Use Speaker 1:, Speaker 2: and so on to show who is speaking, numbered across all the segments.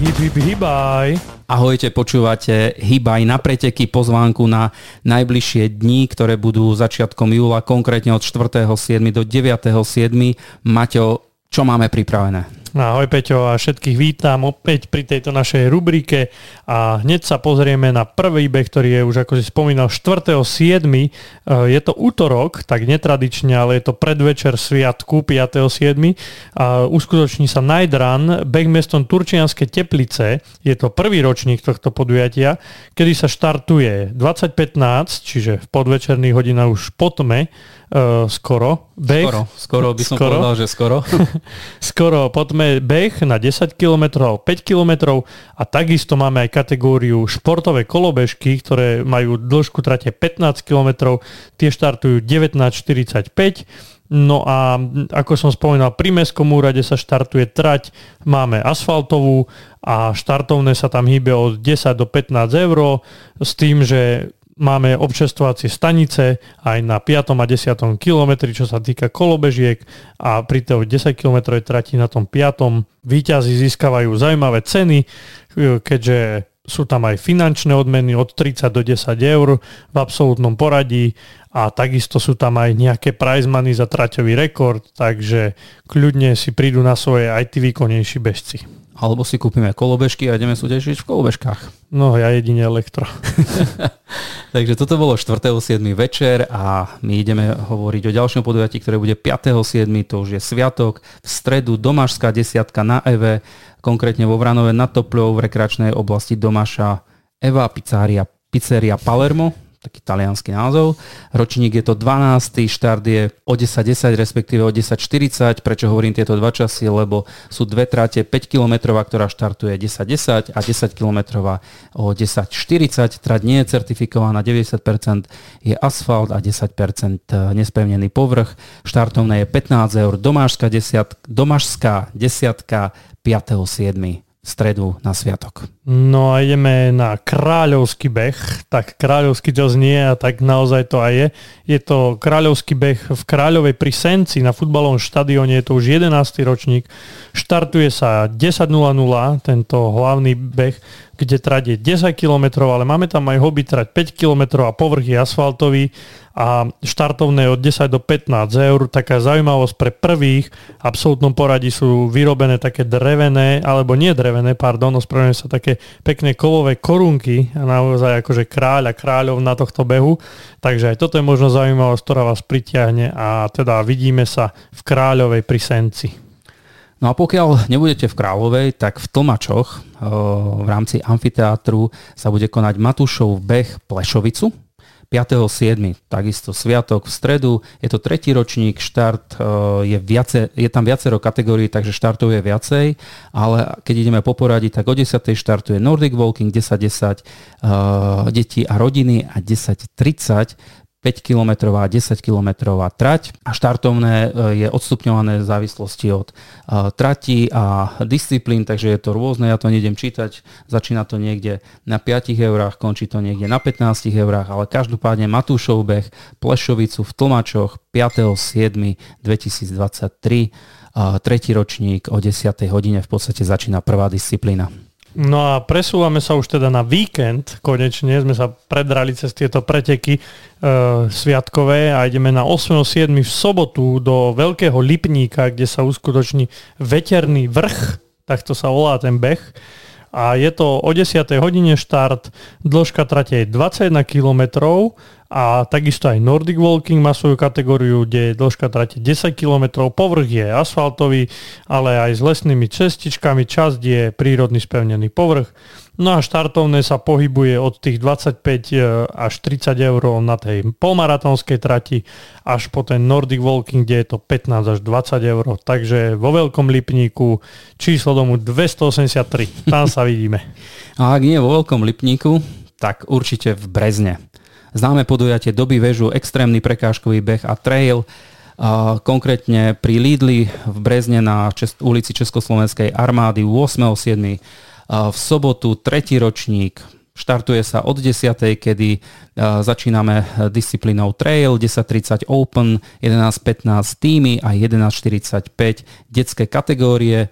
Speaker 1: Hip, hip, hibaj.
Speaker 2: Ahojte, počúvate Hybaj na preteky pozvánku na najbližšie dni, ktoré budú začiatkom júla, konkrétne od 4.7. do 9.7. Maťo, čo máme pripravené?
Speaker 1: Ahoj Peťo a všetkých vítam opäť pri tejto našej rubrike a hneď sa pozrieme na prvý beh, ktorý je už ako si spomínal 4.7. Je to útorok, tak netradične, ale je to predvečer sviatku 5.7. A uskutoční sa Night Run, beh mestom Turčianske Teplice. Je to prvý ročník tohto podujatia, kedy sa štartuje 20.15, čiže v podvečerných hodinách už po tme, uh, skoro.
Speaker 2: Beh. Skoro, skoro by som skoro. povedal, že skoro.
Speaker 1: skoro, potom beh na 10 km, 5 km a takisto máme aj kategóriu športové kolobežky, ktoré majú dĺžku trate 15 km, tie štartujú 19.45 No a ako som spomínal, pri Mestskom úrade sa štartuje trať, máme asfaltovú a štartovné sa tam hýbe od 10 do 15 eur s tým, že máme občerstvovacie stanice aj na 5. a 10. kilometri, čo sa týka kolobežiek a pri tej 10 km trati na tom 5. výťazí získavajú zaujímavé ceny, keďže sú tam aj finančné odmeny od 30 do 10 eur v absolútnom poradí a takisto sú tam aj nejaké prize money za traťový rekord, takže kľudne si prídu na svoje aj tí výkonnejší bežci.
Speaker 2: Alebo si kúpime kolobežky a ideme súťažiť v kolobežkách.
Speaker 1: No, ja jedine elektro.
Speaker 2: Takže toto bolo 4.7. večer a my ideme hovoriť o ďalšom podujatí, ktoré bude 5.7. To už je sviatok. V stredu Domašská desiatka na EVE, konkrétne vo Vranove nad Topľou v rekreačnej oblasti Domaša Eva Pizzeria, Pizzeria Palermo taký talianský názov. Ročník je to 12. štart je o 10.10, respektíve o 10.40. Prečo hovorím tieto dva časy? Lebo sú dve tráte 5 km, ktorá štartuje 10.10 a 10 km o 10.40. Trať nie je certifikovaná, 90% je asfalt a 10% nespevnený povrch. Štartovné je 15 eur, domášská, desiat, domášská desiatka 5.7 stredu na sviatok.
Speaker 1: No a ideme na kráľovský beh, tak kráľovský to znie a tak naozaj to aj je. Je to kráľovský beh v Kráľovej pri Senci na futbalovom štadióne, je to už 11. ročník. Štartuje sa 10.00 tento hlavný beh kde trať je 10 km, ale máme tam aj hobby trať 5 km a povrch je asfaltový a štartovné od 10 do 15 eur. Taká zaujímavosť pre prvých v absolútnom poradí sú vyrobené také drevené, alebo nie drevené, pardon, ospravedlňujem sa také pekné kovové korunky a naozaj akože kráľ a kráľov na tohto behu. Takže aj toto je možno zaujímavosť, ktorá vás pritiahne a teda vidíme sa v Kráľovej pri Senci.
Speaker 2: No a pokiaľ nebudete v Kráľovej, tak v Tlmačoch eh, v rámci amfiteátru sa bude konať Matúšov beh Plešovicu 5.7. Takisto sviatok v stredu. Je to tretí ročník, štart eh, je, viace, je tam viacero kategórií, takže štartov je viacej, ale keď ideme po poradí, tak o 10. štartuje Nordic Walking, 10.10 10, uh, deti a rodiny a 10.30 5 km a 10 km trať a štartovné e, je odstupňované v závislosti od e, trati a disciplín, takže je to rôzne, ja to nejdem čítať, začína to niekde na 5 eurách, končí to niekde na 15 eurách, ale každopádne Matúšov beh Plešovicu v Tlmačoch 5.7.2023 tretí ročník o 10. hodine v podstate začína prvá disciplína.
Speaker 1: No a presúvame sa už teda na víkend, konečne sme sa predrali cez tieto preteky e, sviatkové a ideme na 8.7. v sobotu do Veľkého Lipníka, kde sa uskutoční veterný vrch, takto sa volá ten beh a je to o 10. hodine štart, dĺžka trate je 21 km a takisto aj Nordic Walking má svoju kategóriu, kde je dĺžka trate 10 km, povrch je asfaltový, ale aj s lesnými cestičkami, časť je prírodný spevnený povrch. No a štartovné sa pohybuje od tých 25 e, až 30 eur na tej polmaratónskej trati až po ten Nordic Walking, kde je to 15 až 20 eur. Takže vo Veľkom Lipníku číslo domu 283. Tam sa vidíme.
Speaker 2: A ak nie vo Veľkom Lipníku, tak určite v Brezne. Známe podujatie Doby väžu, extrémny prekážkový beh a trail, konkrétne pri Lidli v Brezne na ulici Československej armády 8.7. v sobotu tretí ročník Štartuje sa od 10. kedy začíname disciplínou trail, 10.30 open, 11.15 týmy a 11.45 detské kategórie.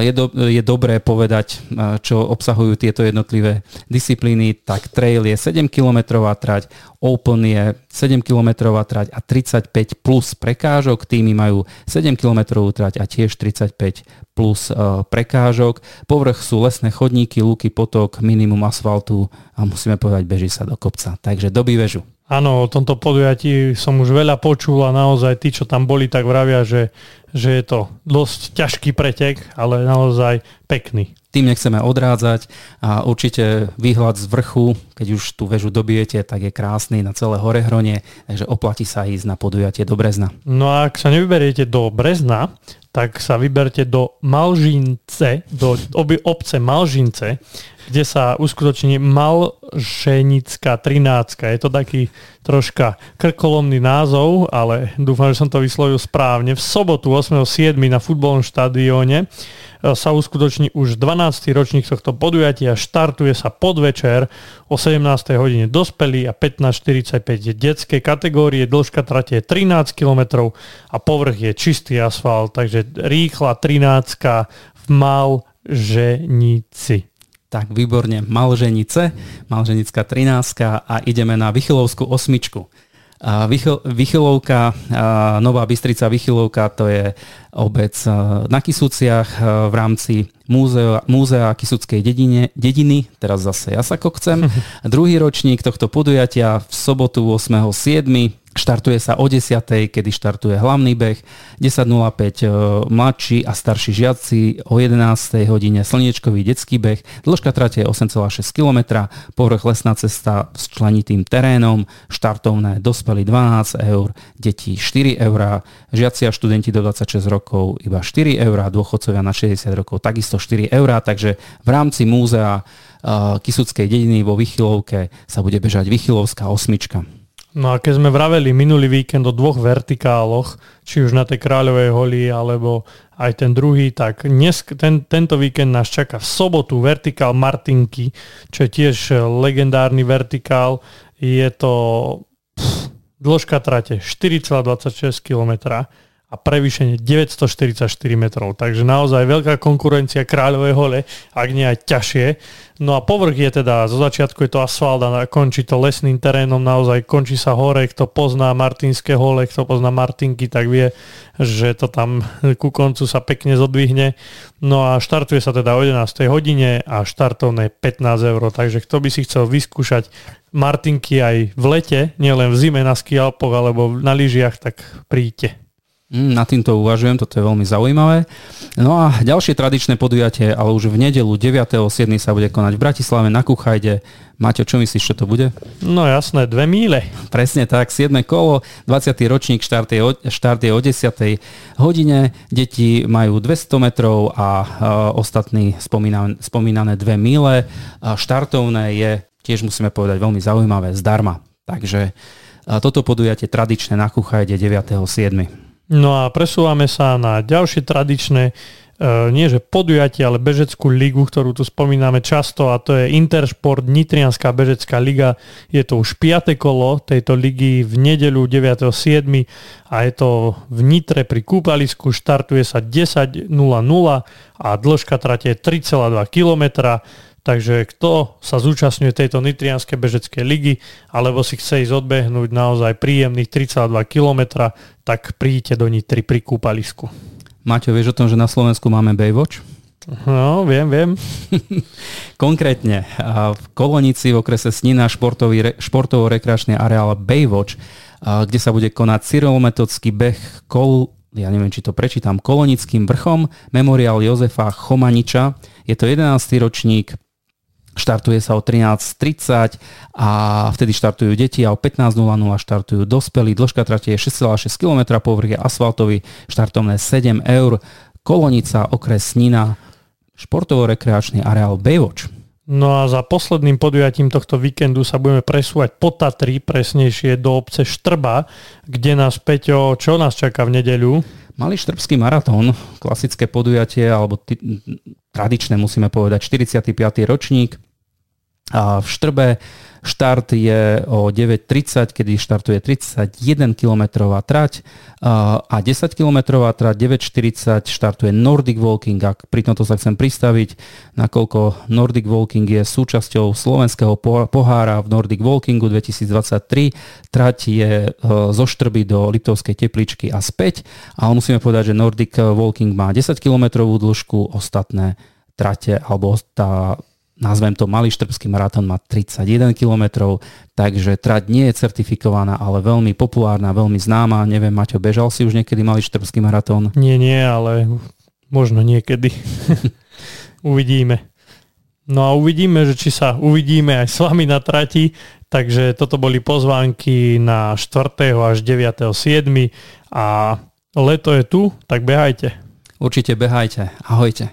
Speaker 2: Je, do, je dobré povedať, čo obsahujú tieto jednotlivé disciplíny, tak trail je 7 km trať, open je 7 km trať a 35 plus prekážok, týmy majú 7 km trať a tiež 35 plus prekážok. Povrch sú lesné chodníky, lúky, potok, minimum asfaltu a musíme povedať, beží sa do kopca. Takže doby vežu.
Speaker 1: Áno, o tomto podujatí som už veľa počul a naozaj tí, čo tam boli, tak vravia, že, že je to dosť ťažký pretek, ale naozaj pekný.
Speaker 2: Tým nechceme odrádzať a určite výhľad z vrchu, keď už tú väžu dobijete, tak je krásny na celé hronie, takže oplatí sa ísť na podujatie do Brezna.
Speaker 1: No a ak sa nevyberiete do Brezna, tak sa vyberte do Malžince, do obce Malžince, kde sa uskutoční Malženická 13. Je to taký troška krkolomný názov, ale dúfam, že som to vyslovil správne. V sobotu 8.7. na futbolnom štadióne e, sa uskutoční už 12. ročník tohto podujatia. Štartuje sa podvečer o 17. hodine dospelí a 15.45 je detské kategórie. Dĺžka trate je 13 km a povrch je čistý asfalt, takže rýchla 13 v Malženici.
Speaker 2: Tak, výborne. Malženice, Malženická 13 a ideme na Vychylovskú osmičku. Vychyl, Vychylovka, Nová Bystrica Vychylovka, to je obec na Kisúciach v rámci múzea, múzea Kisúckej dedine, dediny, teraz zase ja sa kokcem. Druhý ročník tohto podujatia v sobotu 8.7. Štartuje sa o 10. kedy štartuje hlavný beh, 10.05 e, mladší a starší žiaci, o 11. hodine slniečkový detský beh, dĺžka trate je 8,6 km, povrch lesná cesta s členitým terénom, štartovné dospelí 12 eur, deti 4 eur, žiaci a študenti do 26 rokov iba 4 eur, dôchodcovia na 60 rokov takisto 4 eur, takže v rámci múzea uh, Kisuckej dediny vo Vychylovke sa bude bežať Vychylovská osmička.
Speaker 1: No a keď sme vraveli minulý víkend o dvoch vertikáloch, či už na tej Kráľovej holi, alebo aj ten druhý, tak dnes, ten, tento víkend nás čaká v sobotu vertikál Martinky, čo je tiež legendárny vertikál. Je to pff, dĺžka trate 4,26 km a prevýšenie 944 metrov. Takže naozaj veľká konkurencia Kráľovej hole, ak nie aj ťažšie. No a povrch je teda, zo začiatku je to asfalt a končí to lesným terénom, naozaj končí sa hore, kto pozná Martinské hole, kto pozná Martinky, tak vie, že to tam ku koncu sa pekne zodvihne. No a štartuje sa teda o 11. hodine a štartovné 15 eur, takže kto by si chcel vyskúšať Martinky aj v lete, nielen v zime na skialpoch alebo na lyžiach, tak príďte.
Speaker 2: Mm, na týmto uvažujem, toto je veľmi zaujímavé. No a ďalšie tradičné podujatie, ale už v nedelu 9.7. sa bude konať v Bratislave na Kuchajde. Maťo, čo myslíš, čo to bude?
Speaker 1: No jasné, dve míle.
Speaker 2: Presne tak, 7. kolo, 20. ročník, štart je, o, štart je o 10. hodine, deti majú 200 metrov a uh, ostatní spomínané, spomínané dve míle. Uh, štartovné je, tiež musíme povedať, veľmi zaujímavé, zdarma. Takže uh, toto podujatie tradičné na Kuchajde 9.7.
Speaker 1: No a presúvame sa na ďalšie tradičné, e, nie že podujatie, ale bežeckú ligu, ktorú tu spomíname často a to je Intersport Nitrianská bežecká liga. Je to už 5. kolo tejto ligy v nedeľu 9.7. a je to v Nitre pri kúpalisku. Štartuje sa 10.00 a dĺžka trate je 3,2 km. Takže kto sa zúčastňuje tejto Nitrianskej bežeckej ligy alebo si chce ísť odbehnúť naozaj príjemných 3,2 km, tak príďte do Nitry pri kúpalisku.
Speaker 2: Maťo, vieš o tom, že na Slovensku máme Baywatch?
Speaker 1: No, viem, viem.
Speaker 2: Konkrétne v Kolonici v okrese Snina športový, športovo-rekreačný areál Baywatch, kde sa bude konať cyrilometodský beh kol, ja neviem, či to prečítam, Kolonickým vrchom, memoriál Jozefa Chomaniča. Je to 11. ročník Štartuje sa o 13.30 a vtedy štartujú deti a o 15.00 štartujú dospelí. Dĺžka trate je 6,6 km, povrch je asfaltový, štartovné 7 eur. Kolonica, okres Nina, športovo-rekreačný areál Baywatch.
Speaker 1: No a za posledným podujatím tohto víkendu sa budeme presúvať po Tatry, presnejšie do obce Štrba, kde nás, Peťo, čo nás čaká v nedeľu?
Speaker 2: Malý štrbský maratón, klasické podujatie, alebo t- tradičné musíme povedať, 45. ročník. A v Štrbe Štart je o 9.30, kedy štartuje 31 km trať a 10 km trať 9.40 štartuje Nordic Walking a pri tomto sa chcem pristaviť, nakoľko Nordic Walking je súčasťou slovenského pohára v Nordic Walkingu 2023. Trať je e, zo Štrby do Liptovskej tepličky a späť, ale musíme povedať, že Nordic Walking má 10 km dĺžku, ostatné trate alebo tá nazvem to Malý štrbský maratón má 31 km, takže trať nie je certifikovaná, ale veľmi populárna, veľmi známa. Neviem, Maťo, bežal si už niekedy Malý štrbský maratón?
Speaker 1: Nie, nie, ale možno niekedy. uvidíme. No a uvidíme, že či sa uvidíme aj s vami na trati, takže toto boli pozvánky na 4. až 9. 7. a leto je tu, tak behajte.
Speaker 2: Určite behajte. Ahojte.